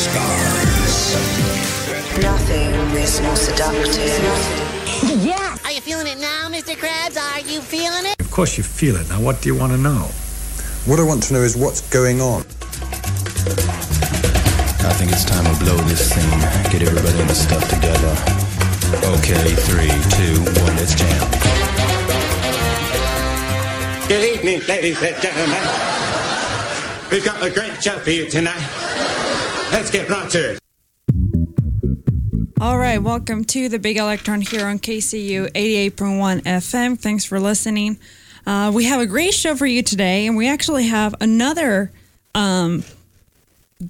Stars. Nothing is more seductive. Yeah! Are you feeling it now, Mr. Krabs? Are you feeling it? Of course you feel it. Now, what do you want to know? What I want to know is what's going on. I think it's time to blow this scene. Get everybody in the stuff together. Okay, three, two, one, let's jam. Good evening, ladies and gentlemen. We've got a great show for you tonight. Let's get right to it. All right, welcome to the Big Electron here on KCU 88.1 FM. Thanks for listening. Uh, we have a great show for you today, and we actually have another um,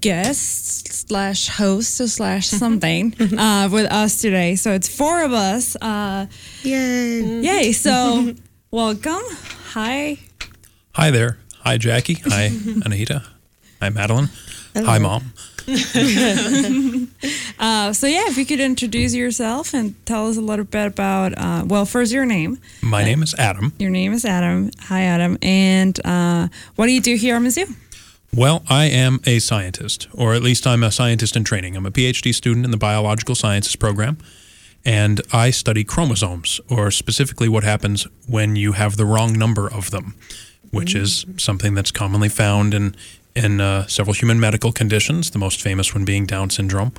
guest slash host slash something uh, with us today. So it's four of us. Uh, Yay. yay! So welcome. Hi. Hi there. Hi, Jackie. Hi, Anahita. Hi, Madeline. Hi, Mom. Uh, so yeah, if you could introduce yourself and tell us a little bit about, uh, well, first your name. My name is Adam. Your name is Adam. Hi, Adam. And uh, what do you do here at Mizzou? Well, I am a scientist, or at least I'm a scientist in training. I'm a PhD student in the biological sciences program, and I study chromosomes, or specifically what happens when you have the wrong number of them, which is something that's commonly found in in uh, several human medical conditions. The most famous one being Down syndrome.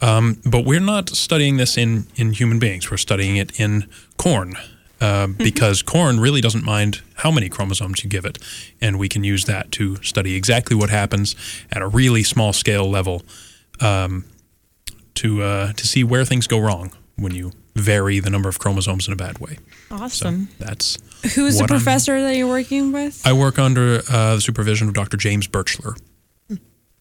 Um, but we're not studying this in in human beings. We're studying it in corn. Uh, because corn really doesn't mind how many chromosomes you give it, and we can use that to study exactly what happens at a really small scale level, um, to uh, to see where things go wrong when you vary the number of chromosomes in a bad way. So Awesome. That's Who's the what I'm- professor that you're working with I work under uh, the supervision of Dr. James Birchler,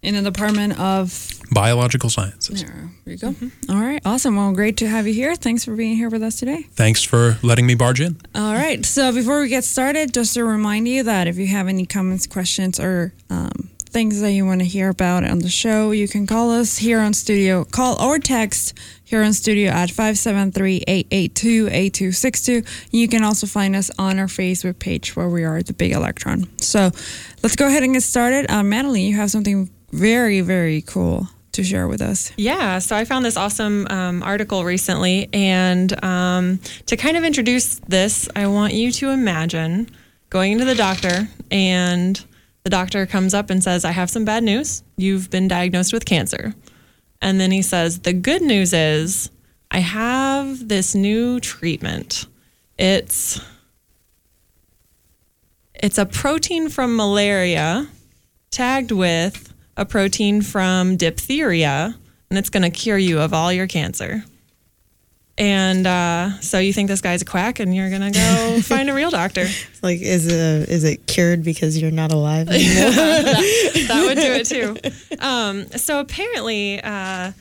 in the Department of? biological sciences. There you go. All right, awesome. Well, great to have you here. Thanks for being here with us today. Thanks for letting me barge in. All right. So before we get started, just to remind you that if you have any comments, questions, or um, things that you want to hear about on the show, you can call us here on studio. Call or text here on studio at 573-882-8262. You can also find us on our Facebook page where we are the Big Electron. So let's go ahead and get started. Uh, Madeline, you have something very, very cool to share with us. Yeah, so I found this awesome um, article recently, and um, to kind of introduce this, I want you to imagine going to the doctor, and the doctor comes up and says, I have some bad news. You've been diagnosed with cancer. And then he says, The good news is, I have this new treatment. It's it's a protein from malaria tagged with a protein from diphtheria, and it's going to cure you of all your cancer. And uh, so you think this guy's a quack, and you're to go find a real doctor. Like, is it is it cured because you're not alive anymore? that would do it too. Um, so apparently, uh,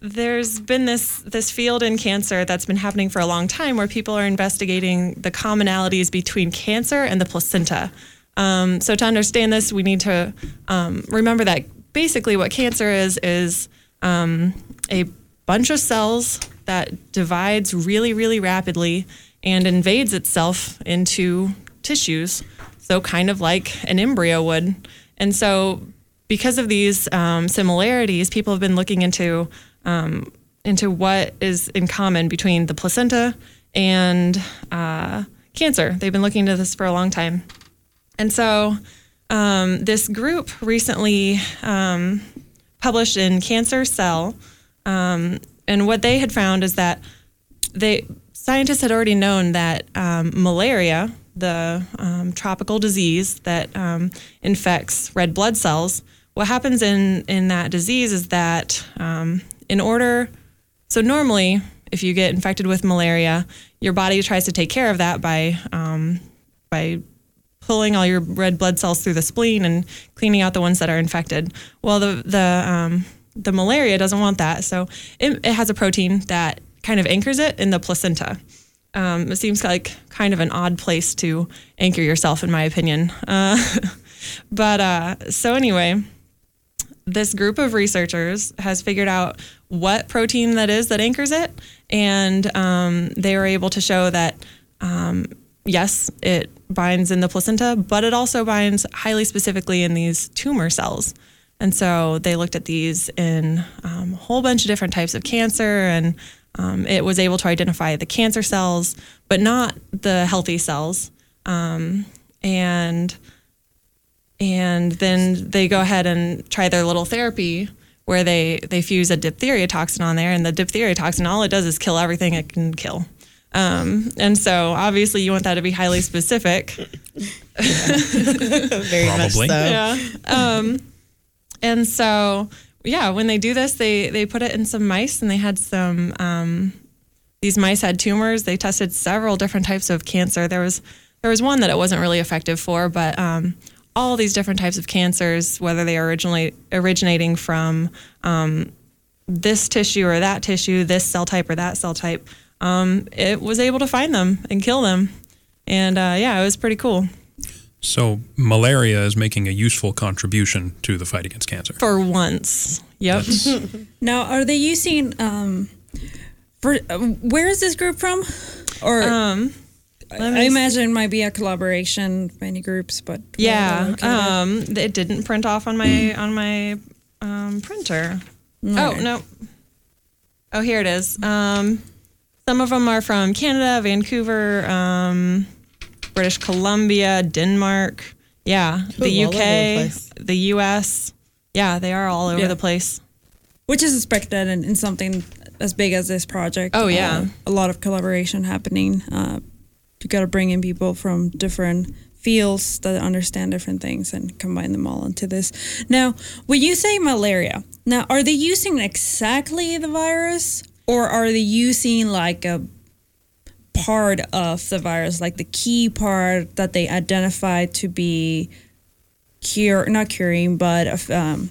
there's been this this field in cancer that's been happening for a long time, where people are investigating the commonalities between cancer and the placenta. Um, so to understand this, we need to um, remember that basically what cancer is is um, a bunch of cells that divides really, really rapidly and invades itself into tissues. So, kind of like an embryo would. And so, because of these um, similarities, people have been looking into um, into what is in common between the placenta and uh, cancer. They've been looking into this for a long time. And so, um, this group recently um, published in Cancer Cell, um, and what they had found is that they scientists had already known that um, malaria, the um, tropical disease that um, infects red blood cells, what happens in in that disease is that um, in order, so normally if you get infected with malaria, your body tries to take care of that by um, by pulling all your red blood cells through the spleen and cleaning out the ones that are infected. Well, the the um, the malaria doesn't want that, so it, it has a protein that kind of anchors it in the placenta. Um, it seems like kind of an odd place to anchor yourself, in my opinion. Uh, but uh, so anyway, this group of researchers has figured out what protein that is that anchors it, and um, they were able to show that um, yes, it binds in the placenta, but it also binds highly specifically in these tumor cells. And so they looked at these in um, a whole bunch of different types of cancer, and um, it was able to identify the cancer cells, but not the healthy cells. Um, and and then they go ahead and try their little therapy where they they fuse a diphtheria toxin on there, and the diphtheria toxin all it does is kill everything it can kill. Um, and so obviously you want that to be highly specific. Very much Probably. so. Yeah. Um, and so yeah, when they do this, they they put it in some mice, and they had some. Um, these mice had tumors. They tested several different types of cancer. There was there was one that it wasn't really effective for, but um, all these different types of cancers, whether they are originally originating from um, this tissue or that tissue, this cell type or that cell type, um, it was able to find them and kill them. And uh, yeah, it was pretty cool. So malaria is making a useful contribution to the fight against cancer. For once. Yep. Now, are they using? Um, for uh, where is this group from? Or Um, I me imagine it might be a collaboration, of many groups, but yeah. Um, it didn't print off on my on my um, printer. Oh no. Oh, here it is. Um, some of them are from Canada, Vancouver, um, British Columbia, Denmark. Yeah, the Ooh, UK, the the US. Yeah, they are all over Yeah. the place. which is expected in, in something as big as this project. Oh, yeah. Uh, a lot of collaboration happening. Uh, you got to bring in people from different fields that understand different things and combine them all into this. Now, when you say malaria, now are they using exactly the virus, or are they using like a part of the virus, like the key part that they identified to be cure, not curing, but of, um,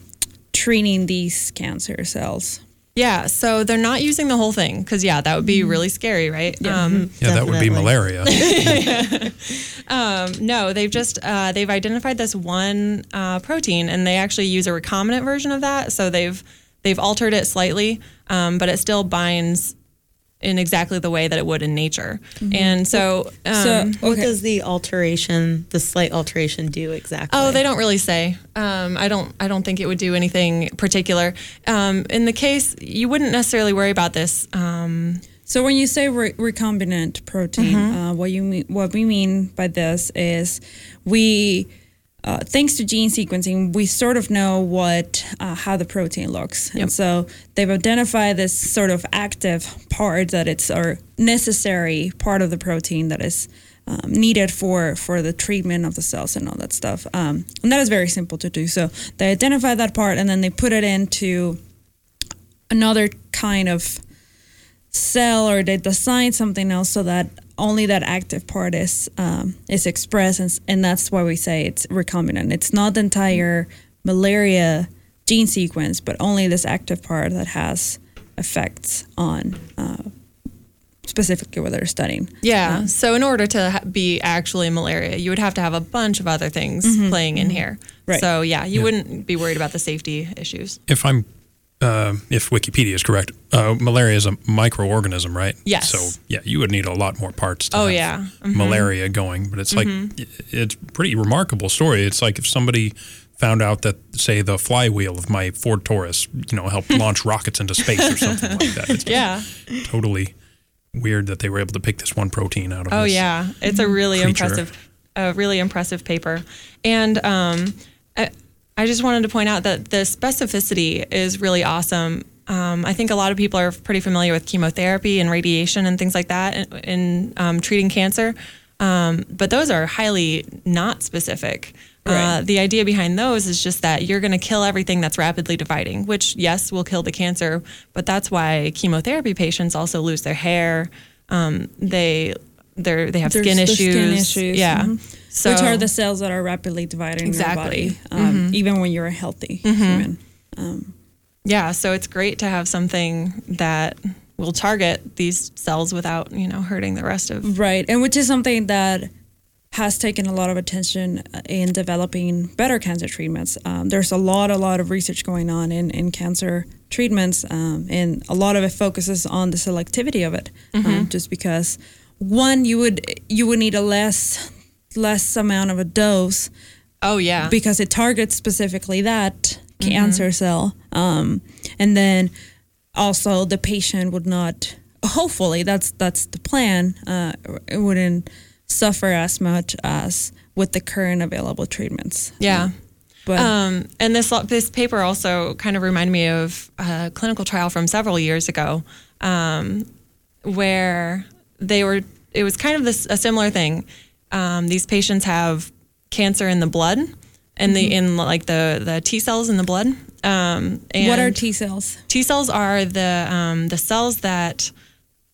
treating these cancer cells? Yeah, so they're not using the whole thing because yeah, that would be really scary, right? Um, Yeah, that would be Definitely. malaria. Um, no, they've just uh, they've identified this one uh, protein, and they actually use a recombinant version of that. So they've they've altered it slightly, um, but it still binds in exactly the way that it would in nature. And so, um, So, What okay. does the alteration, the slight alteration, do exactly? Oh, they don't really say. Um, I don't. I don't think it would do anything particular. Um, in the case, you wouldn't necessarily worry about this. Um, So when you say re- recombinant protein, uh, what you mean, what we mean by this is we, uh, thanks to gene sequencing, we sort of know what uh, how the protein looks, and so they've identified this sort of active part that it's or necessary part of the protein that is. Um, needed for for the treatment of the cells and all that stuff, um, and that is very simple to do. So they identify that part, and then they put it into another kind of cell or they design something else so that only that active part is um, is expressed and, and that's why we say it's recombinant it's not the entire malaria gene sequence but only this active part that has effects on uh, specifically what they're studying Yeah. So in order to ha- be actually malaria, you would have to have a bunch of other things playing in here. Right. So yeah, you wouldn't be worried about the safety issues. if I'm, uh, if Wikipedia is correct, uh, malaria is a microorganism, right? Yes. So yeah, you would need a lot more parts to Oh, have yeah. Mhm. malaria going. But it's like it's a pretty remarkable story. It's like if somebody found out that say the flywheel of my Ford Taurus, you know, helped launch rockets into space or something like that. It's Yeah. totally weird that they were able to pick this one protein out of. Oh this. yeah, it's a really creature. impressive, a really impressive paper, and um, I, I just wanted to point out that the specificity is really awesome. Um, I think a lot of people are pretty familiar with chemotherapy and radiation and things like that in, in um, treating cancer, um, but those are highly not specific. Uh, the idea behind those is just that you're going to kill everything that's rapidly dividing, which yes will kill the cancer, but that's why chemotherapy patients also lose their hair. Um, they they they have There's skin the issues. skin issues, Yeah. mhm. So which are the cells that are rapidly dividing Exactly. in your body um, even when you're a healthy human yeah. So it's great to have something that will target these cells without you know hurting the rest of. Right, and which is something that has taken a lot of attention uh, in developing better cancer treatments. Um, there's a lot, a lot of research going on in, in cancer treatments, um, and a lot of it focuses on the selectivity of it, um, just because one you would you would need a less less amount of a dose Oh yeah. because it targets specifically that cancer cell, um, and then also the patient would not. Hopefully, that's that's the plan. Uh, it wouldn't suffer as much as with the current available treatments. Yeah. But Um, and this this paper also kind of reminded me of a clinical trial from several years ago, um, where they were. It was kind of this a similar thing. Um, these patients have cancer in the blood, and the in like the the T cells in the blood. Um, and what are T cells? T cells are the um, the cells that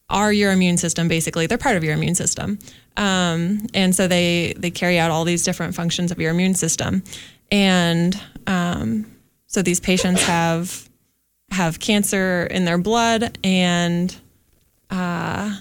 are your immune system. Basically, they're part of your immune system, um, and so they they carry out all these different functions of your immune system. And um, so these patients have have cancer in their blood, and uh,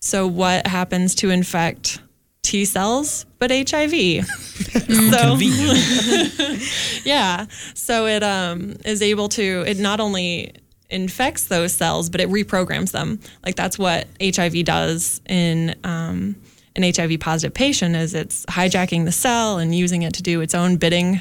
so what happens to infect T cells but HIV? so yeah, so it um, is able to it not only infects those cells, but it reprograms them. Like that's what HIV does in um, an HIV positive patient is it's hijacking the cell and using it to do its own bidding.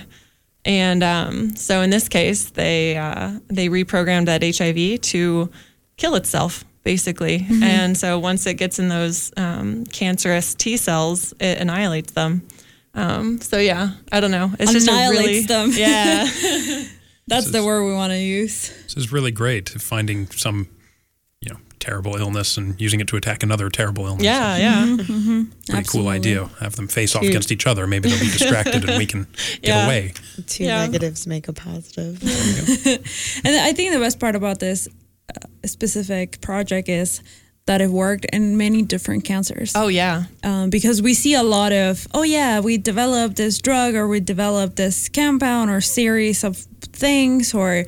And um, so in this case, they uh, they reprogrammed that HIV to kill itself, basically. And so once it gets in those um, cancerous T cells, it annihilates them. Um, so yeah, I don't know. It's just a really Annihilates them. yeah. That's the word we want to use. This is really great. Finding some, you know, terrible illness and using it to attack another terrible illness. Yeah, yeah. Pretty cool idea. Have them face off against each other. Maybe they'll be distracted and we can get Yeah. away. Two Yeah. negatives make a positive. And I think the best part about this specific project is that it worked in many different cancers. Oh yeah. Um, because we see a lot of, oh yeah, we developed this drug or we developed this compound or series of things or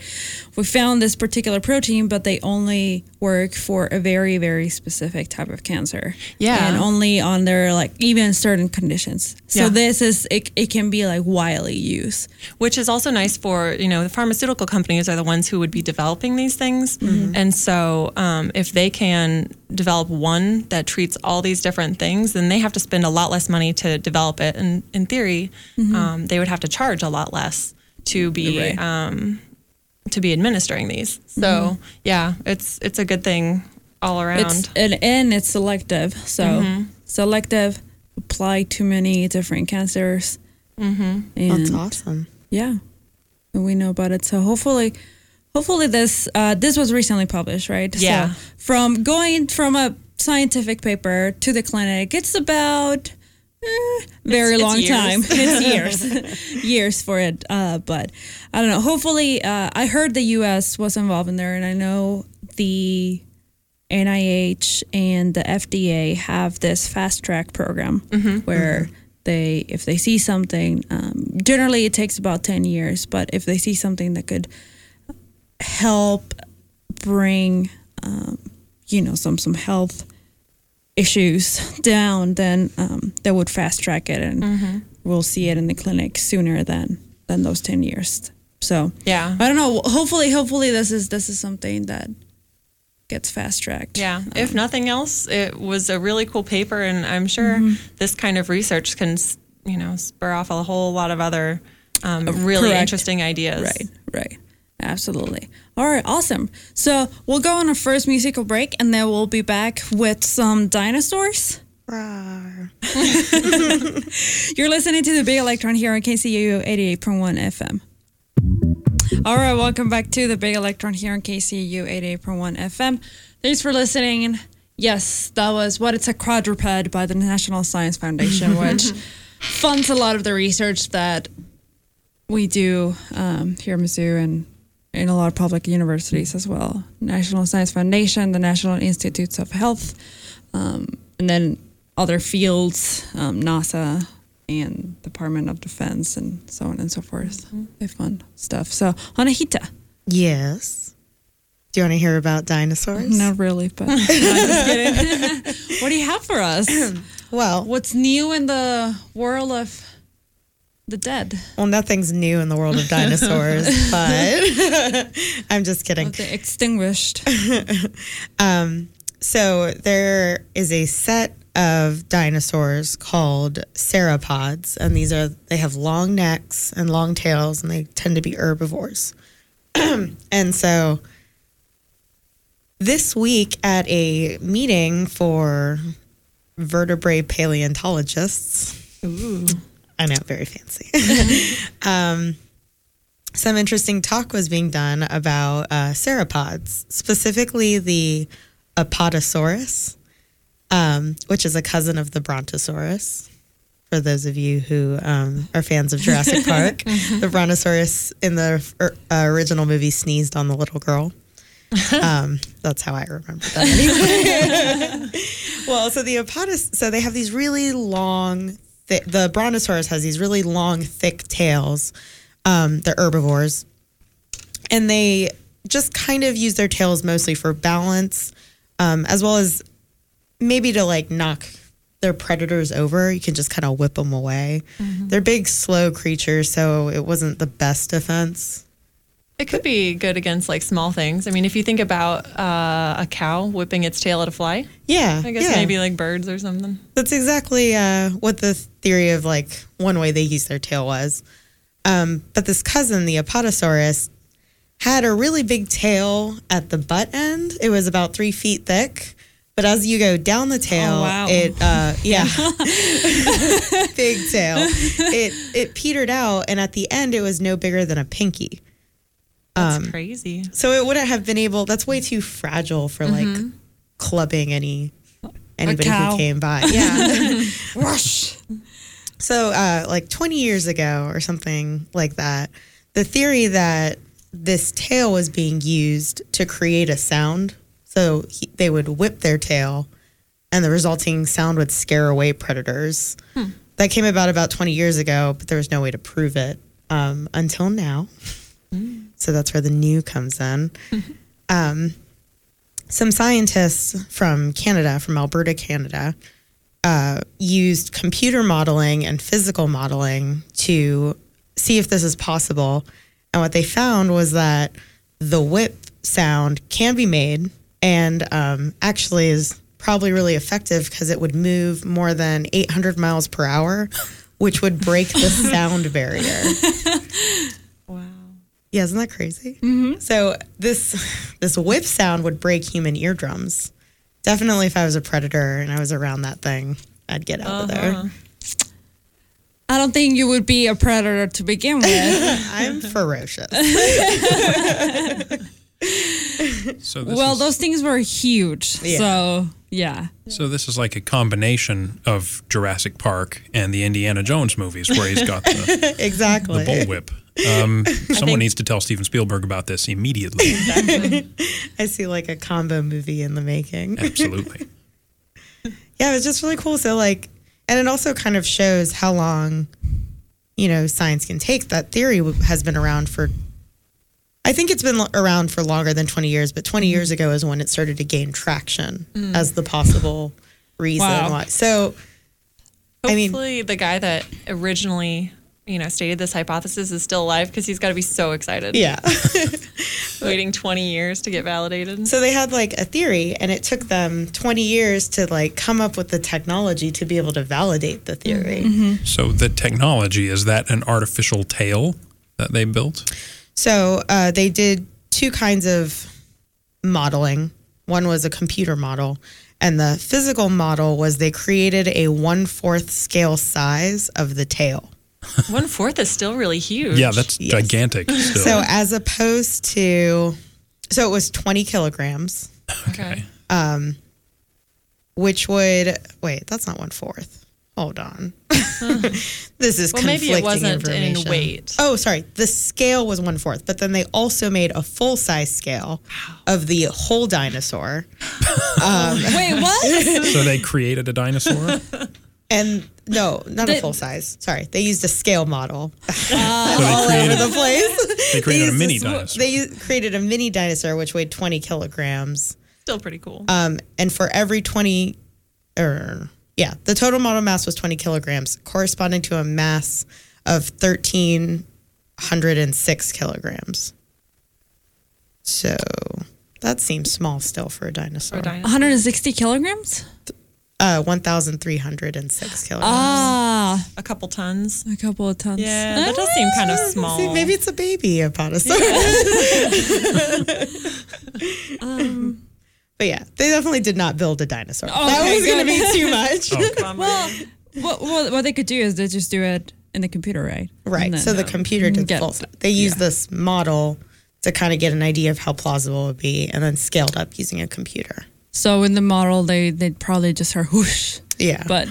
we found this particular protein, but they only work for a very, very specific type of cancer. Yeah. And only on their like even certain conditions. So Yeah. this is it, it can be like widely used. which is also nice for you know the pharmaceutical companies are the ones who would be developing these things Mm-hmm. and so um, if they can develop one that treats all these different things then they have to spend a lot less money to develop it and in theory um, they would have to charge a lot less to be Right. um, to be administering these so yeah it's it's a good thing all around It's and, and it's selective. So Mm-hmm. selective apply to many different cancers. Mm-hmm. That's awesome. Yeah, and we know about it. So hopefully, hopefully this uh, this was recently published, right? Yeah. So from going from a scientific paper to the clinic, it's about very it's long years. time. It's years, years for it. Uh, but I don't know. Hopefully, uh, I heard the U.S. was involved in there, and I know the NIH and the FDA have this fast track program where they, if they see something, um, generally it takes about 10 years, but if they see something that could help bring, um, you know, some, some health issues down, then um, they would fast track it and we'll see it in the clinic sooner than, than those 10 years. So yeah I don't know. Hopefully, hopefully this is this is something that gets fast tracked. Yeah. If nothing else, it was a really cool paper, and I'm sure Mm-hmm. this kind of research can, you know, spur off a whole lot of other um, really correct. interesting ideas. Right, right. Absolutely. All right, awesome. So we'll go on a first musical break and then we'll be back with some dinosaurs. You're listening to the Big Electron here on KCU 88.1 FM. All right, welcome back to the Big Electron here on KCU 88.1 FM. Thanks for listening. Yes, that was What It's a Quadruped by the National Science Foundation, which funds a lot of the research that we do um, here at Mizzou and in a lot of public universities as well. National Science Foundation, the National Institutes of Health, um, and then other fields, um, NASA and Department of Defense, and so on and so forth. They fund stuff. So, Anahita, Yes. Do you want to hear about dinosaurs? not really, but I'm just what do you have for us? Well, What's new in the world of the dead? well, nothing's new in the world of dinosaurs, but I'm just kidding. Of the extinguished? Um, so there is a set of dinosaurs called sauropods, and these are they have long necks and long tails, and they tend to be herbivores. and so, this week at a meeting for vertebrate paleontologists, Ooh. I know, very fancy. um, some interesting talk was being done about uh, sauropods, specifically the Apatosaurus, um, which is a cousin of the Brontosaurus. For those of you who um, are fans of Jurassic Park, the Brontosaurus in the er, uh, original movie sneezed on the little girl. Um, that's how I remember that. Anyway. well, so the Apotos, so they have these really long. Th- the Brontosaurus has these really long, thick tails. Um, they're herbivores, and they just kind of use their tails mostly for balance, um, as well as maybe to like knock their predators over. You can just kind of whip them away. They're big, slow creatures, so it wasn't the best defense. It could be good against like small things. I mean, if you think about uh, a cow whipping its tail at a fly, Yeah, I guess yeah. maybe like birds or something. That's exactly uh, what the theory of like one way they use their tail was. Um, but this cousin, the Apatosaurus, had a really big tail at the butt end. It was about three feet thick. But as you go down the tail, Oh, wow. it uh, yeah, big tail. It it petered out, and at the end, it was no bigger than a pinky. That's Um, crazy. So it wouldn't have been able. That's way too fragile for like clubbing any anybody who came by. Yeah, rush. So, uh, like 20 years ago or something like that, the theory that this tail was being used to create a sound. So he, they would whip their tail, and the resulting sound would scare away predators. That came about about 20 years ago, but there was no way to prove it um, until now. So that's where the new comes in. um, some scientists from Canada, from Alberta, Canada, uh, used computer modeling and physical modeling to see if this is possible. And what they found was that the whip sound can be made and um, actually is probably really effective because it would move more than 800 miles per hour, which would break the sound barrier. Wow. Yeah, isn't that crazy? Mm-hmm. So this this whip sound would break human eardrums. Definitely, if I was a predator and I was around that thing, I'd get out of Uh-huh. there. I don't think you would be a predator to begin with. I'm ferocious. So this well, is, those things were huge. Yeah. So, yeah. so this is like a combination of Jurassic Park and the Indiana Jones movies, where he's got the, exactly. the bullwhip. Um, someone needs to tell Steven Spielberg about this immediately. I see like a combo movie in the making. Absolutely. yeah, it was just really cool. So like, and it also kind of shows how long, you know, science can take. That theory has been around for. I think it's been around for longer than 20 years, but 20 years ago is when it started to gain traction as the possible reason Wow. why. So, I mean- Hopefully, the guy that originally, you know, stated this hypothesis is still alive because he's got to be so excited. yeah. Waiting 20 years to get validated. so they had like a theory and it took them 20 years to like come up with the technology to be able to validate the theory. Mm-hmm. Mm-hmm. Mm-hmm. So the technology is that an artificial tail that they built? So uh, they did two kinds of modeling. One was a computer model, and the physical model was they created a one fourth scale size of the tail. One fourth is still really huge. Yeah, that's Yes. gigantic. Still. So as opposed to, so it was 20 kilograms, okay. Um, which would, wait, that's not one fourth. Hold on. this is Well, maybe conflicting it wasn't in weight. Oh, sorry. The scale was one fourth, but then they also made a full size scale of the whole dinosaur. Wait, what? so they created a dinosaur. And no, not a full size. Sorry, they used a scale model so they all over created, the place. they created a mini this- dinosaur. They u- created a mini dinosaur which weighed 20 kilograms. Still pretty cool. Um, and for every 20, or yeah, the total model mass was 20 kilograms, corresponding to a mass of 1,306 kilograms. So that seems small still for a dinosaur. For a dinosaur. 160 kilograms? Uh, 1,306 kilograms. Ah, A couple tons. a couple of tons. Yeah, that does seem kind of See, small. maybe it's a baby apatosaurus. but yeah, they definitely did not build a dinosaur. that Okay, was going to be too much. Bummer. What, what what they could do is they just do it in the computer, right? Right. Then, so the uh, computer did get- full. They used this model to kind of get an idea of how plausible it would be, and then scaled up using a computer. So in the model, they they'd probably just heard whoosh, Yeah, but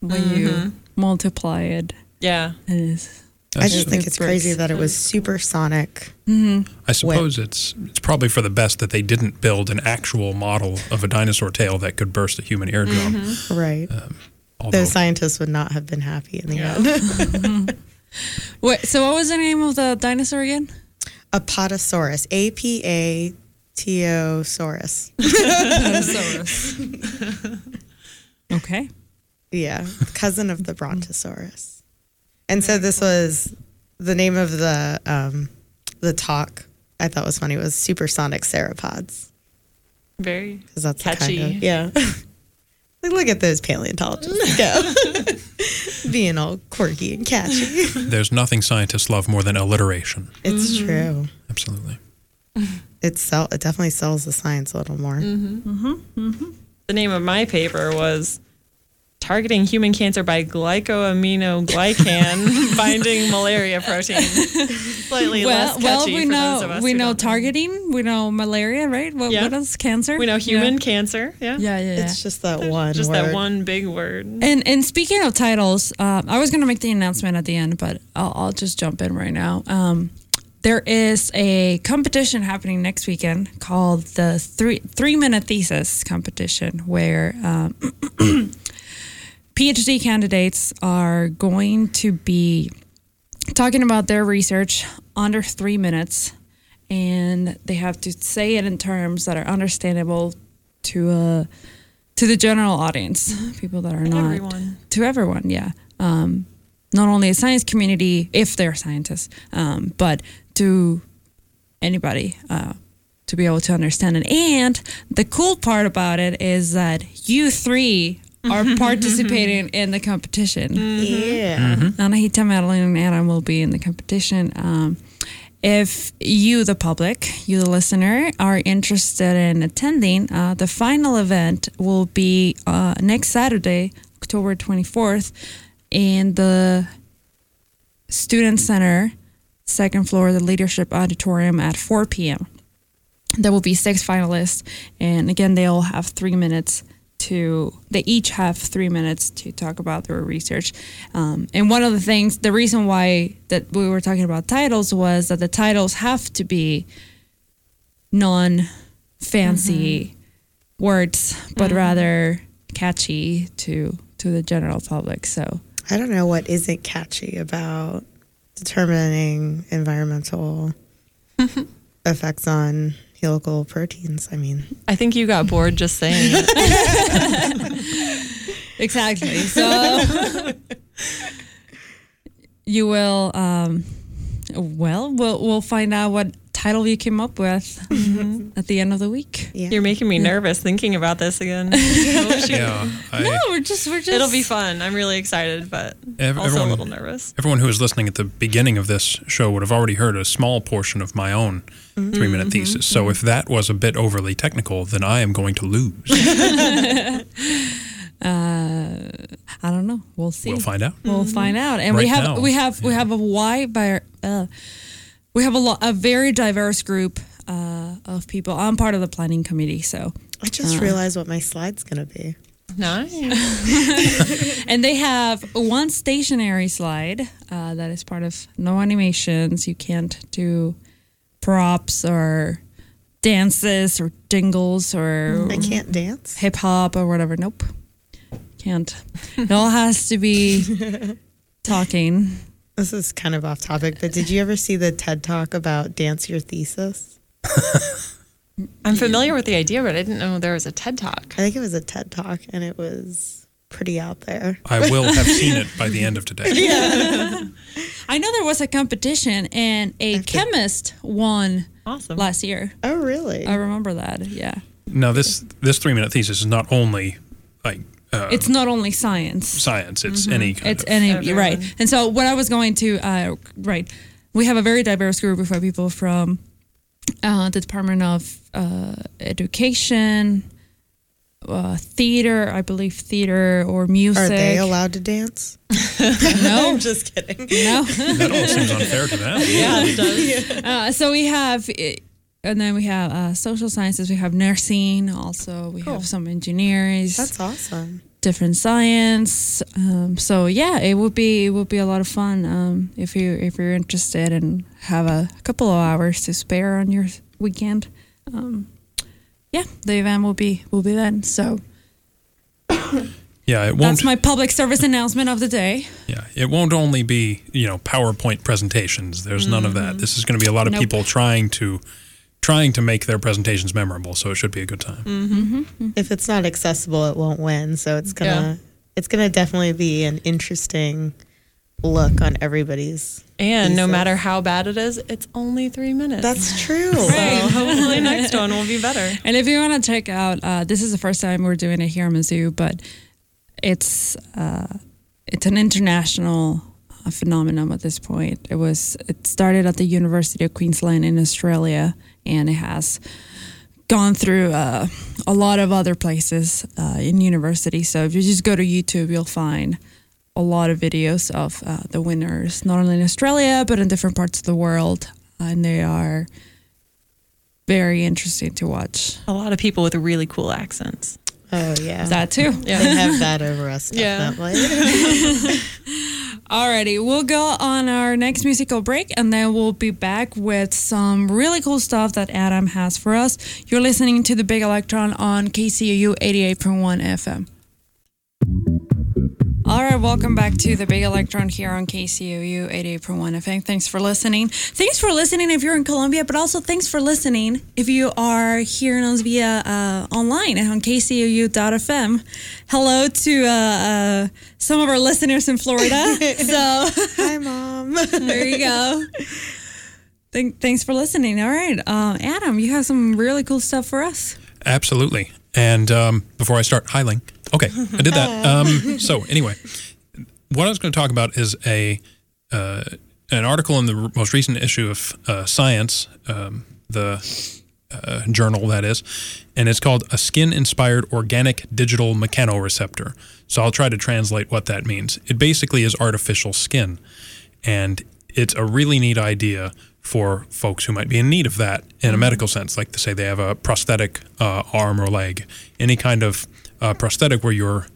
when you mm-hmm. multiply it, yeah. it is. I just think it's crazy that it was supersonic. Mm-hmm. I suppose it's it's probably for the best that they didn't build an actual model of a dinosaur tail that could burst a human eardrum. Mm-hmm. Right. Um, although Those scientists would not have been happy in the end. Wait, so what was the name of the dinosaur again? Apatosaurus. A P A T O Saurus. Okay. Yeah, cousin of the Brontosaurus. And so this was the name of the um, the talk. I thought was funny was supersonic sauropods Very because that's the catchy. kind of yeah. like look at those paleontologists go, being all quirky and catchy. there's nothing scientists love more than alliteration. It's true. Absolutely. It sell it definitely sells the science a little more. The name of my paper was Targeting Human Cancer by Glycoaminoglycan Binding Malaria Protein. Slightly Well, less well, we for know those of us we know don't targeting, we know malaria, right? What, Yeah. what else? Cancer. We know human Yeah, cancer. Yeah. yeah, yeah. yeah. It's just that one. Just word. that one big word. And and speaking of titles, um, I was gonna make the announcement at the end, but I'll, I'll just jump in right now. Um, there is a competition happening next weekend called the three three minute thesis competition, where um, PhD candidates are going to be talking about their research under three minutes, and they have to say it in terms that are understandable to uh, to the general audience, people that are not Everyone. to everyone. Yeah, um, not only a science community if they're scientists, um, but to anybody uh, to be able to understand it. And the cool part about it is that you three are participating in the competition. Yeah. Anahita, Madeline, and Adam will be in the competition. Um, if you, the public, you, the listener, are interested in attending, uh, the final event will be uh, next Saturday, October 24th, in the Student Center, second floor, the Leadership Auditorium at 4 p.m. There will be six finalists, and again, they all have three minutes to. They each have three minutes to talk about their research. Um, and one of the things, the reason why that we were talking about titles was that the titles have to be non-fancy words, but rather catchy to to the general public. So I don't know what isn't catchy about determining environmental effects on helical proteins. I mean, I think you got bored just saying it. Exactly. So you will, um, well, we'll we'll find out what title you came up with mm-hmm. at the end of the week. yeah. You're making me nervous thinking about this again. Yeah. I, No, we're just we're just. It'll be fun. I'm really excited, but Ev- also everyone- a little nervous. Everyone who was listening at the beginning of this show would have already heard a small portion of my own mm-hmm. three minute mm-hmm. thesis. So if that was a bit overly technical, then I am going to lose. Uh, I don't know. We'll see. we'll find out. We'll find out. And we have now, we have we have a wide bar- uh, we have a lot a very diverse group uh, of people. I'm part of the planning committee, so I just realized what my slide's going to be. Nice. and they have one stationary slide uh, that is part of no animations. You can't do props or dances or jingles or I can't dance. hip hop or whatever. Nope, can't. It all has to be talking. This is kind of off topic, but did you ever see the TED talk about dance your thesis? I'm familiar with the idea, but I didn't know there was a TED Talk. I think it was a TED talk and it was pretty out there. I will have seen it by the end of today. Yeah. I know there was a competition and a chemist won Awesome. last year. Oh, really? I remember that. Yeah. Now this this three minute thesis is not only like it's not only science. science. It's any kind It's of any Everyone. right. And so what I was going to uh, right, we have a very diverse group of people from uh, the Department of uh, Education, uh, theater, I believe theater or music. Are they allowed to dance? No, I'm just kidding. no. that almost seems unfair to them. Yeah, it does. Uh, so we have, uh, and then we have uh, social sciences. We have nursing. Also, we have some engineers. That's awesome. different science. Um, so yeah, it would be it would be a lot of fun um, if you if you're interested and have a couple of hours to spare on your weekend. Um, yeah, the event will be will be then. So Yeah, it won't. that's my public service announcement of the day. Yeah, it won't only be you know PowerPoint presentations. There's none of that. This is going to be a lot of Nope. people trying to trying to make their presentations memorable. So it should be a good time. If it's not accessible, it won't win. So it's gonna it's gonna definitely be an interesting look on everybody's. And no matter how bad it is, it's only three minutes. That's true. so hopefully next one will be better. And if you want to check out, uh, this is the first time we're doing it here in Mizzou, but it's uh, it's an international uh, phenomenon at this point. It was it started at the University of Queensland in Australia, and it has gone through uh, a lot of other places uh, in university. So if you just go to YouTube, you'll find a lot of videos of uh, the winners, not only in Australia but in different parts of the world, and they are very interesting to watch. A lot of people with really cool accents. Oh yeah. That too. Yeah. They have that over us Yeah. Alrighty, we'll go on our next musical break and then we'll be back with some really cool stuff that Adam has for us. You're listening to the Big Electron on KCU 88.1 FM. All right, welcome back to the Big Electron here on KCOU 88.1 FM. Thanks for listening. Thanks for listening if you're in Colombia, but also thanks for listening if you are hearing us via uh, online on KCOU.fm. Hello to uh, uh, some of our listeners in Florida. so Hi, mom. there you go. Thank, thanks for listening. All right, uh, Adam, you have some really cool stuff for us. Absolutely. And um, before I start, hi, Ling. Okay, I did that. Um, so anyway, what I was going to talk about is a uh, an article in the most recent issue of uh, Science, um, the uh, journal that is, and it's called a skin-inspired organic digital mechanoreceptor. So I'll try to translate what that means. It basically is artificial skin, and it's a really neat idea for folks who might be in need of that in a medical sense, like to say they have a prosthetic uh, arm or leg, any kind of uh, prosthetic where you're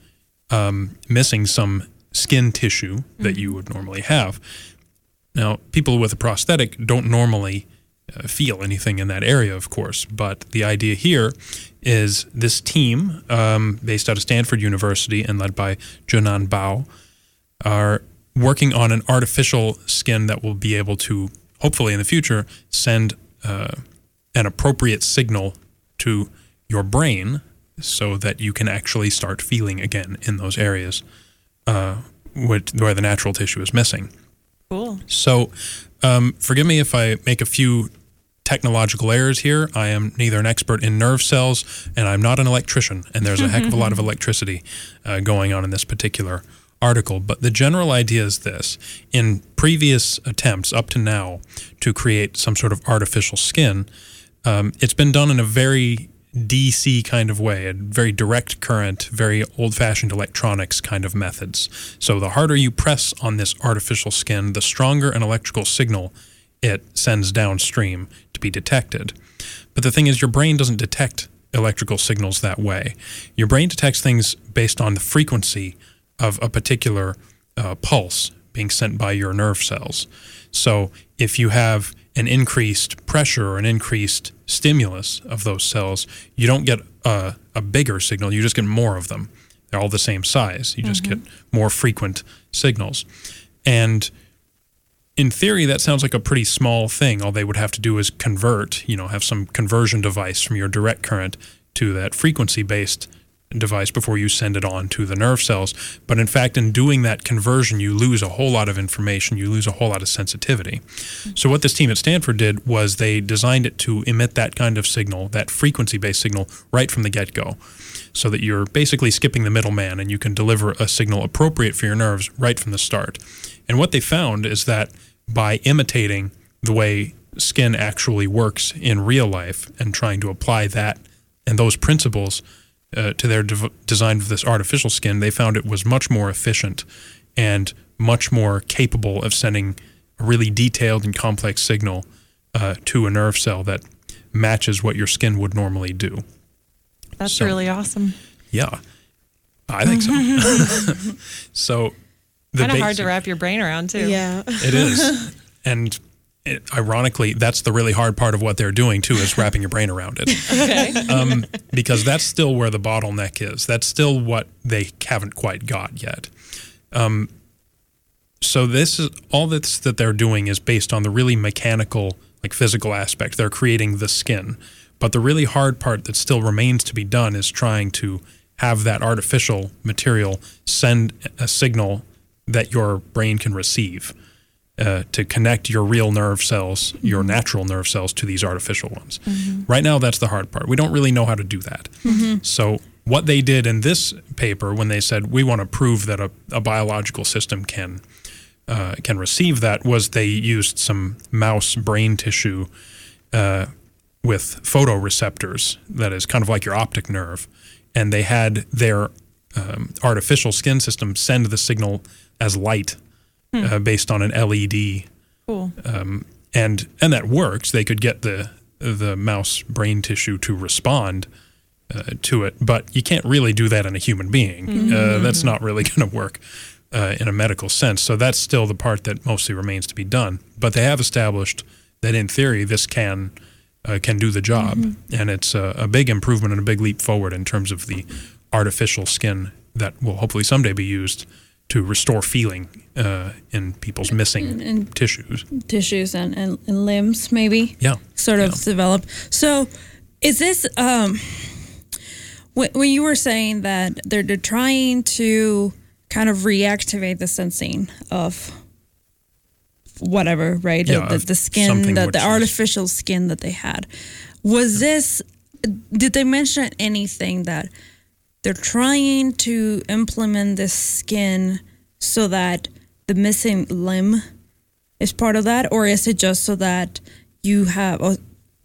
um, missing some skin tissue that you would normally have. Now, people with a prosthetic don't normally uh, feel anything in that area, of course, but the idea here is this team, um, based out of Stanford University and led by Junan Bao, are working on an artificial skin that will be able to, hopefully in the future, send uh, an appropriate signal to your brain so that you can actually start feeling again in those areas uh, which, where the natural tissue is missing. Cool. So, um, forgive me if I make a few technological errors here. I am neither an expert in nerve cells and I'm not an electrician, and there's a heck of a lot of electricity uh, going on in this particular article. But the general idea is this in previous attempts up to now to create some sort of artificial skin, um, it's been done in a very DC kind of way, a very direct current, very old fashioned electronics kind of methods. So the harder you press on this artificial skin, the stronger an electrical signal it sends downstream to be detected. But the thing is, your brain doesn't detect electrical signals that way. Your brain detects things based on the frequency of a particular uh, pulse being sent by your nerve cells. So if you have an increased pressure or an increased stimulus of those cells, you don't get a, a bigger signal, you just get more of them. They're all the same size. You just mm-hmm. get more frequent signals. And in theory, that sounds like a pretty small thing. All they would have to do is convert, you know, have some conversion device from your direct current to that frequency based device before you send it on to the nerve cells. But in fact, in doing that conversion, you lose a whole lot of information, you lose a whole lot of sensitivity. So, what this team at Stanford did was they designed it to emit that kind of signal, that frequency based signal, right from the get go. So that you're basically skipping the middleman and you can deliver a signal appropriate for your nerves right from the start. And what they found is that by imitating the way skin actually works in real life and trying to apply that and those principles uh, to their dev- design of this artificial skin, they found it was much more efficient and much more capable of sending a really detailed and complex signal uh, to a nerve cell that matches what your skin would normally do. That's So- really awesome. Yeah, I think so. so, the Kind of hard to wrap your brain around too. Yeah. It is, and it, ironically, that's the really hard part of what they're doing too, is wrapping your brain around it. Okay. um, because that's still where the bottleneck is. That's still what they haven't quite got yet. Um, so this is all this that they're doing is based on the really mechanical, like physical aspect. They're creating the skin, but the really hard part that still remains to be done is trying to have that artificial material send a signal that your brain can receive uh, to connect your real nerve cells, your natural nerve cells, to these artificial ones. Right now, that's the hard part. We don't really know how to do that. So, what they did in this paper, when they said we want to prove that a, a biological system can uh, can receive that, was they used some mouse brain tissue uh, with photoreceptors, that is kind of like your optic nerve, and they had their um, artificial skin system send the signal as light uh, based on an LED Cool. um, and and that works. They could get the the mouse brain tissue to respond uh, to it, but you can't really do that in a human being. Uh, that's not really going to work uh, in a medical sense. So that's still the part that mostly remains to be done. But they have established that in theory this can uh, can do the job, and it's a, a big improvement and a big leap forward in terms of the artificial skin that will hopefully someday be used to restore feeling uh, in people's missing And- tissues. tissues and, and, and limbs maybe Yeah. sort of Yeah. develop so is this um when, when you were saying that they're, they're trying to kind of reactivate the sensing of whatever right Yeah, the, the, the skin the, the artificial skin that they had was this did they mention anything that they're trying to implement this skin so that the missing limb is part of that, or is it just so that you have,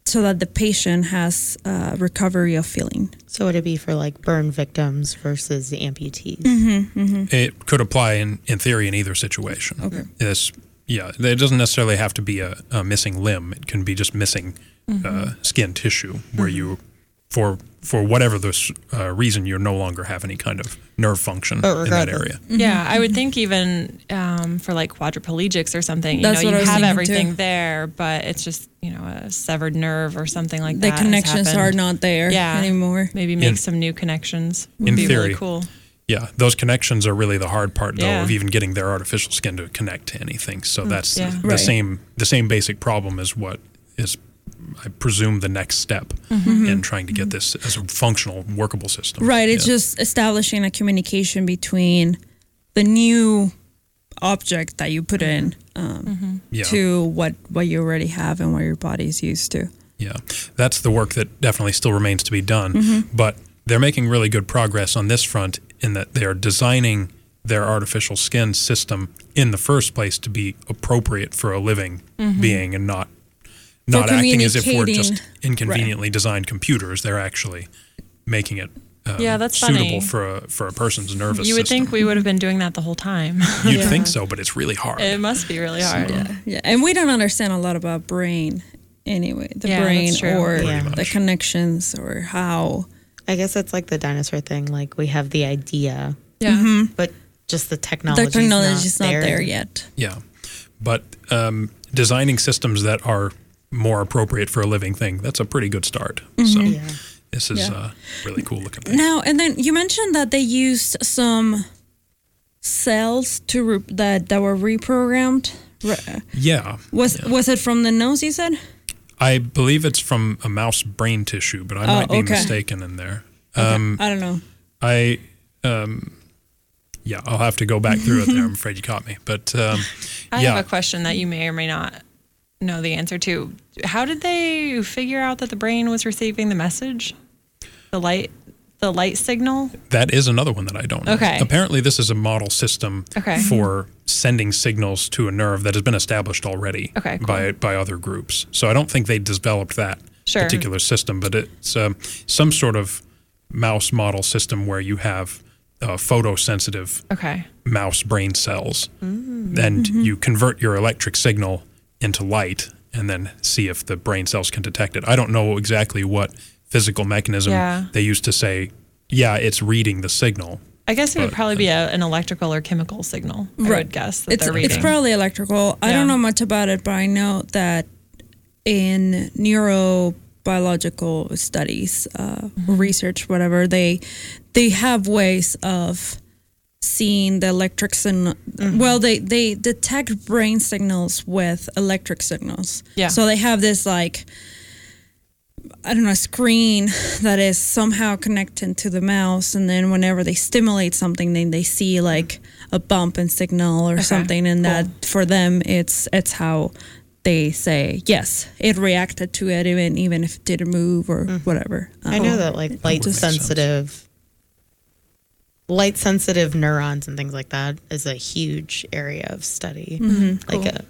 so that the patient has uh, recovery of feeling? So would it be for like burn victims versus the amputees? Mm-hmm. It could apply in, in theory in either situation. Okay. It's, yeah, it doesn't necessarily have to be a, a missing limb. It can be just missing uh, skin tissue where you, for for whatever this uh, reason, you no longer have any kind of nerve function in that regardless- area. Yeah, I would think even um, for like quadriplegics or something, you That's know, you have everything too. there, but it's just you know a severed nerve or something like The that. The connections are not there Yeah. anymore. Maybe make In- some new connections. Would in be theory. really cool. Yeah, those connections are really the hard part, though, Yeah. of even getting their artificial skin to connect to anything. So that's yeah. the, the Right. same the same basic problem is what is, I presume, the next step Mm-hmm. in trying to get this as a functional, workable system. Right. It's Yeah. just establishing a communication between the new object that you put in um, Yeah. to what what you already have and what your body's used to. Yeah, that's the work that definitely still remains to be done. Mm-hmm. But they're making really good progress on this front in that they are designing their artificial skin system in the first place to be appropriate for a living being and not not acting as if we're just communicating- inconveniently designed computers. They're actually making it uh, Yeah, that's suitable funny. for a for a person's nervous system. You would system. think we would have been doing that the whole time. You'd think so, but it's really hard. it must be really hard. Yeah, and we don't understand a lot about brain anyway. The Yeah, brain or Pretty the connections or how. I guess it's like the dinosaur thing. Like we have the idea, Yeah. but just the technology. The technology is not there yet. Yeah, but um, designing systems that are more appropriate for a living thing, that's a pretty good start. So Yeah. this is Yeah. uh, really cool looking thing. Now and then you mentioned that they used some cells to re- that that were reprogrammed. Re- Yeah. Was was it from the nose? You said. I believe it's from a mouse brain tissue, but I Oh, might be okay. mistaken in there. Okay. Um, I don't know. I, um, yeah, I'll have to go back through it there. I'm afraid you caught me. But um, I yeah, have a question that you may or may not know the answer to. How did they figure out that the brain was receiving the message? The light the light signal? that is another one that I don't know. Okay. Apparently, this is a model system Okay. for sending signals to a nerve that has been established already Okay, cool. by by other groups. So I don't think they developed that Sure. particular system, but it's um, some sort of mouse model system where you have uh, photosensitive Okay. mouse brain cells, Mm. and Mm-hmm. you convert your electric signal into light, and then see if the brain cells can detect it. I don't know exactly what physical mechanism Yeah. they used to say. Yeah, it's reading the signal. I guess it would probably be a, an electrical or chemical signal. I would guess that it's, they're reading. it's probably electrical. I don't know much about it, but I know that in neurobiological studies, uh, Mm-hmm. research, whatever, they they have ways of seeing the electric signal. Mm-hmm. Well, they they detect brain signals with electric signals. Yeah. So they have this like. I don't know, screen that is somehow connected to the mouse, and then whenever they stimulate something, then they see like a bump and signal or something, and that for them, it's it's how they say yes, it reacted to it, even even if it didn't move or whatever. I Um, know that like light would sense. sensitive light sensitive neurons and things like that is a huge area of study. Mm-hmm. Like a,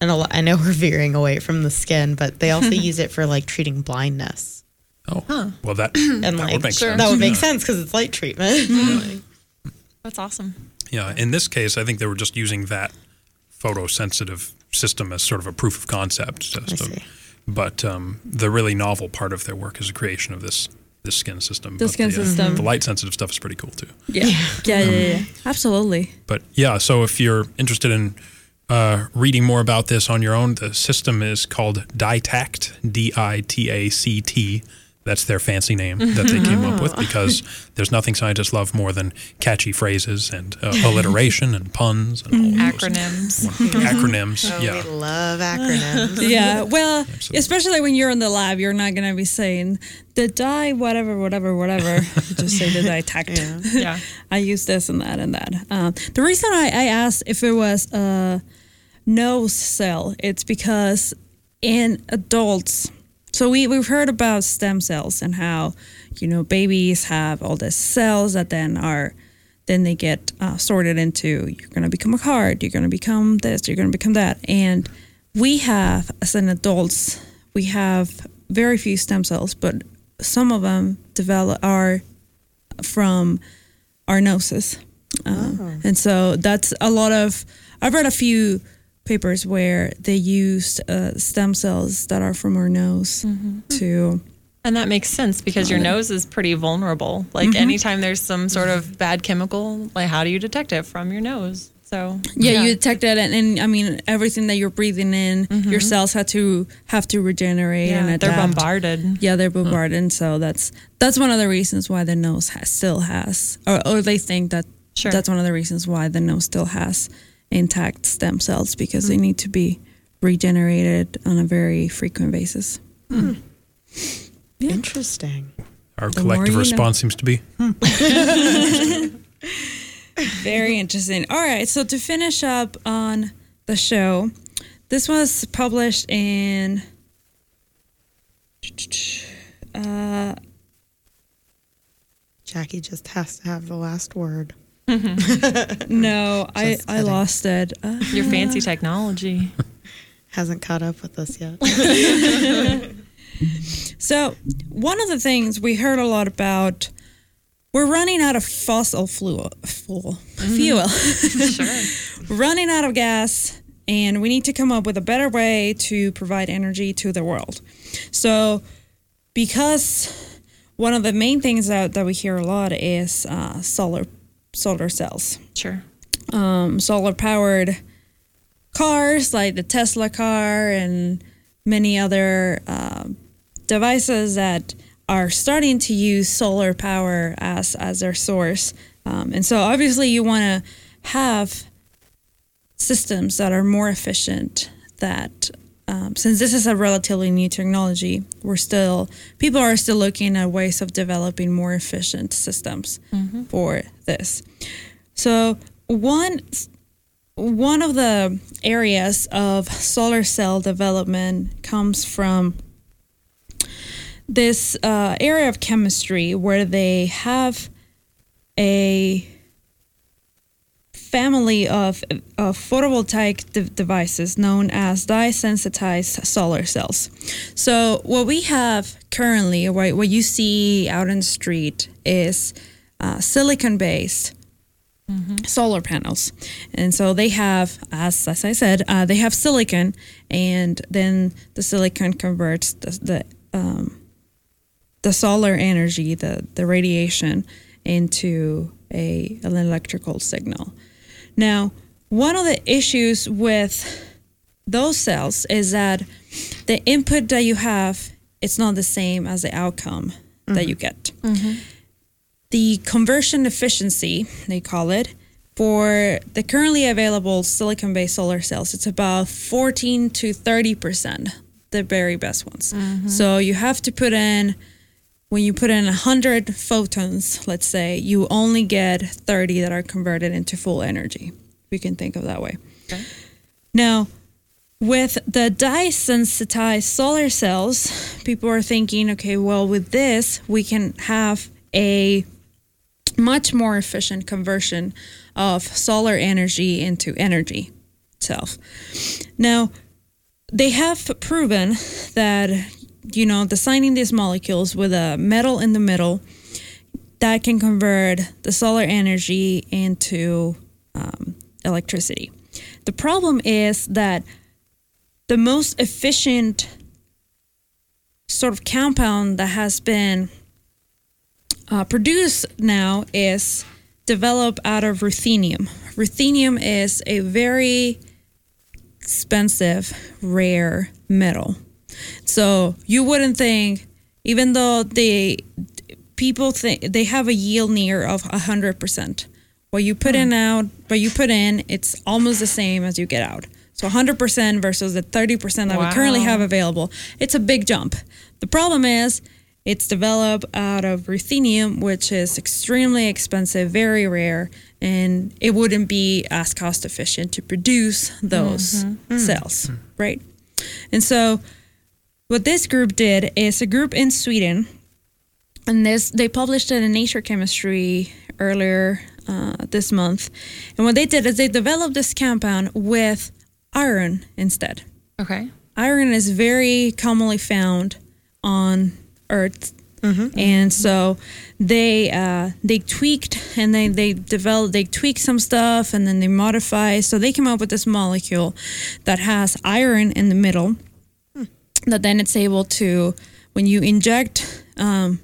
and a lot, I know we're veering away from the skin, but they also use it for like treating blindness. Oh, huh. well, that, And that like would make sense. that would make yeah. sense because it's light treatment. Mm-hmm. That's awesome. Yeah, in this case, I think they were just using that photosensitive system as sort of a proof of concept system. see. But um, the really novel part of their work is the creation of this this skin system. The skin uh, system. the light sensitive stuff is pretty cool too. yeah, yeah, yeah, yeah, absolutely. But yeah, so if you're interested in uh, reading more about this on your own, the system is called DITACT, D I T A C T. That's their fancy name that they came up with because there's nothing scientists love more than catchy phrases and uh, alliteration and puns and all of those Acronyms. acronyms. Oh, yeah. We love acronyms. yeah, well, especially when you're in the lab, you're not gonna be saying the dye, whatever, whatever, whatever. You just say the DITACT. Yeah. I use this and that and that. Um, the reason I, I asked if it was a nose cell, it's because in adults, so we, we've heard about stem cells and how, you know, babies have all these cells that then are, then they get uh, sorted into you're going to become a heart, you're going to become this, you're going to become that. And we have, as an adults, we have very few stem cells, but some of them develop are from our noses. Um, And so that's a lot of, I've read a few papers where they used uh, stem cells that are from our nose mm-hmm. to, And that makes sense because your nose is pretty vulnerable. Like mm-hmm. anytime there's some sort of bad chemical, like how do you detect it from your nose? So yeah, you detect it, And, and I mean, everything that you're breathing in, your mm-hmm. cells have to, have to regenerate yeah, and they're bombarded. Yeah, they're bombarded. And so that's, that's one of the reasons why the nose has, still has, or, or they think that Sure. that's one of the reasons why the nose still has intact stem cells because they hmm. need to be regenerated on a very frequent basis. Hmm. Hmm. Interesting. Our The collective you know. response seems to be Very interesting. All right, so to finish up on the show, this was published in uh, Jackie just has to have the last word. no, I Just I lost it. Uh, Your fancy technology. Hasn't caught up with us yet. So, one of the things we heard a lot about, we're running out of fossil fuel, fuel, fuel. sure. running out of gas, and we need to come up with a better way to provide energy to the world. So, because one of the main things that, that we hear a lot is uh, solar solar cells Sure. um, solar powered cars like the Tesla car and many other um, devices that are starting to use solar power as as their source. Um, and so obviously you want to have systems that are more efficient that um, since this is a relatively new technology, we're still people are still looking at ways of developing more efficient systems for this. So one one of the areas of solar cell development comes from this uh, area of chemistry where they have a family of, of photovoltaic de- devices known as dye sensitized solar cells. So, what we have currently, right, what you see out in the street, is uh, silicon based solar panels. And so they have, as, as I said, uh, they have silicon, and then the silicon converts the, the um, the solar energy, the, the radiation, into a an electrical signal. Now, one of the issues with those cells is that the input that you have it's not the same as the outcome that you mm-hmm. get. Mm-hmm. The conversion efficiency, they call it, for the currently available silicon based solar cells, it's about 14 to 30%, the very best ones. Mm-hmm. So you have to put in, when you put in 100 photons, let's say, you only get 30 that are converted into full energy. We can think of that way. Now, with the dye sensitized solar cells, people are thinking, okay, well, with this, we can have a much more efficient conversion of solar energy into energy itself. Now, they have proven that, you know, designing these molecules with a metal in the middle that can convert the solar energy into um, electricity. The problem is that the most efficient sort of compound that has been uh, produced now is developed out of ruthenium. Ruthenium is a very expensive, rare metal. So you wouldn't think, even though they people think they have a yield near of hundred percent. What you put in hmm. out, what you put in, it's almost the same as you get out. So 100% versus the 30% that we currently have available. It's a big jump. The problem is it's developed out of ruthenium, which is extremely expensive, very rare, and it wouldn't be as cost efficient to produce those mm-hmm. mm. cells, hmm. right? And so what this group did is a group in Sweden, and this they published it in Nature Chemistry earlier uh, this month. And what they did is they developed this compound with iron instead. Okay. Iron is very commonly found on Earth. And so they uh, they tweaked and they they developed they tweaked some stuff and then they modify so they came up with this molecule that has iron in the middle that then it's able to when you inject um,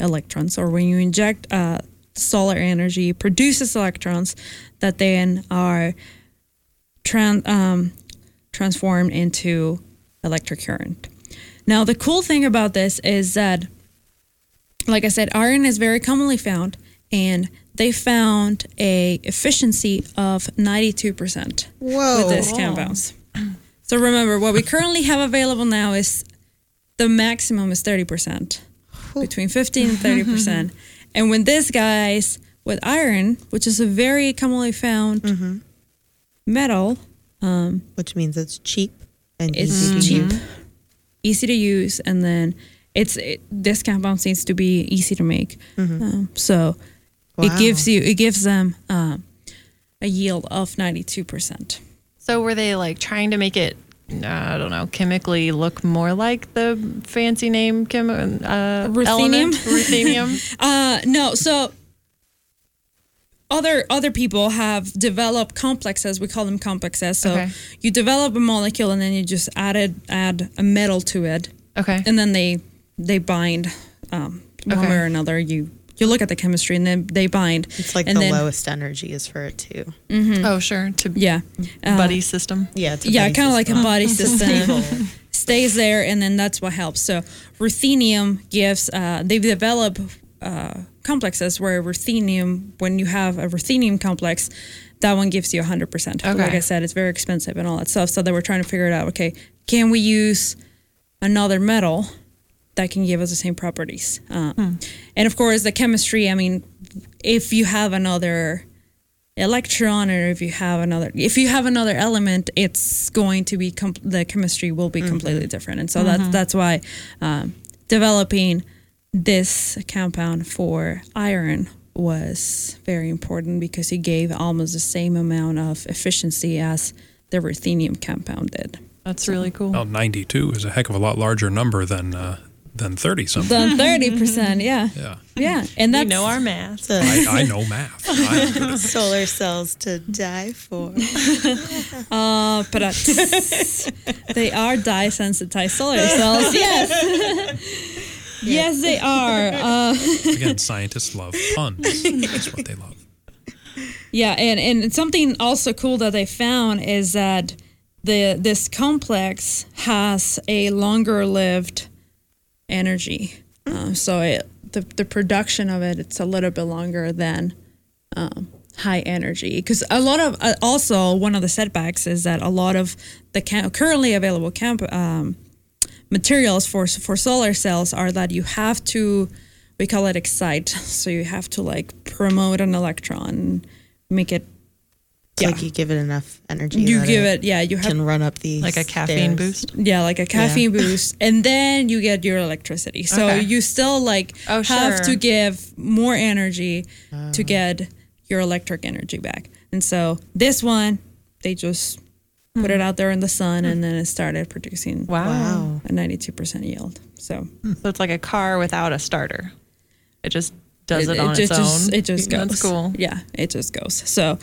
electrons or when you inject uh, solar energy produces electrons that then are um, transformed into electric current. Now, the cool thing about this is that, like I said, iron is very commonly found, and they found a efficiency of 92% Whoa. with this compounds. So remember, what we currently have available now is the maximum is 30%, between 15 and 30%. and when this guys with iron, which is a very commonly found metal, um, Which means it's cheap and it's easy to cheap, use. easy to use, and then it's it, this compound seems to be easy to make. Um, so it gives you it gives them um, a yield of 92%. So were they like trying to make it? I don't know, chemically look more like the fancy name chem, uh, Ruthenium? element? Ruthenium. Uh, no, so other other people have developed complexes. We call them complexes. So Okay. you develop a molecule and then you just added add a metal to it, Okay. and then they they bind um, one Okay. way or another. You you look at the chemistry and then they bind. It's like and the then, lowest energy is for it too. Oh, sure. To Yeah, uh, buddy system. Yeah, it's a yeah, kind of like a system. body system. Stays there, and then that's what helps. So ruthenium gives. Uh, they've developed uh, complexes where ruthenium, when you have a ruthenium complex, that one gives you 100%. Like I said, it's very expensive and all that stuff. So they were trying to figure it out. Okay, can we use another metal that can give us the same properties? Uh, And of course, the chemistry. I mean, if you have another electron or if you have another if you have another element it's going to be com- the chemistry will be completely different and so that's that's why um, developing this compound for iron was very important because it gave almost the same amount of efficiency as the ruthenium compound did That's really cool. Well, 92 is a heck of a lot larger number than uh, than 30 something. then 30% yeah Yeah. yeah and we know our math. I, I know math. I'm good at Solar cells to die for. uh, but uh, they are dye sensitized solar cells yes yes they are uh, Again, scientists love puns. That's what they love. Yeah, and and something also cool that they found is that the this complex has a longer lived energy. Um, so it, the the production of it it's a little bit longer than um, high energy because a lot of uh, also one of the setbacks is that a lot of the cam- currently available camp um, materials for for solar cells are that you have to we call it excite so you have to like promote an electron make it It's like you give it enough energy. you give it yeah you have can run up the Like a caffeine stairs. boost. yeah like a caffeine boost and then you get your electricity so Okay. you still like Oh, have sure. to give more energy to oh. get your electric energy back and so this one they just put it hmm. out there in the sun hmm. and then it started producing Wow. Wow. a 92% yield so hmm. So it's like a car without a starter. It just does it, on just, its just- own. it just goes. That's cool. Yeah, it just goes. So,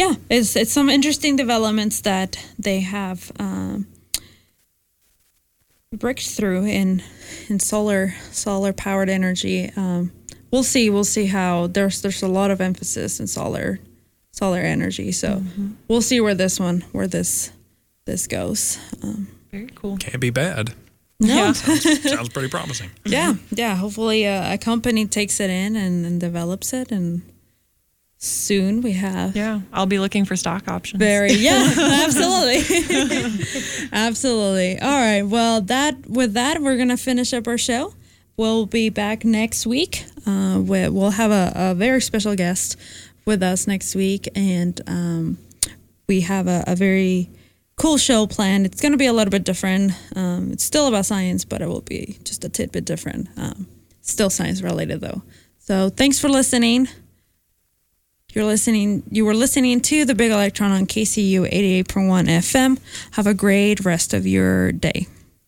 yeah, it's it's some interesting developments that they have um, breakthrough in in solar solar powered energy. Um, we'll see. We'll see how there's there's a lot of emphasis in solar solar energy. So Mm-hmm. we'll see where this one where this this goes. Um, Very cool. Can't be bad. no, Sounds pretty promising. yeah, yeah. Hopefully, uh, a company takes it in and, and develops it, and soon we have Yeah, I'll be looking for stock options. very yeah, absolutely, absolutely. All right. Well, that with that, we're gonna finish up our show. We'll be back next week. Uh, we, we'll have a, a very special guest with us next week, and um, we have a, a very cool show planned. It's going to be a little bit different. Um, it's still about science, but it will be just a tidbit different. Um, still science related though. So thanks for listening. You're listening. You were listening to the Big Electron on KCOU 88.1 FM. Have a great rest of your day.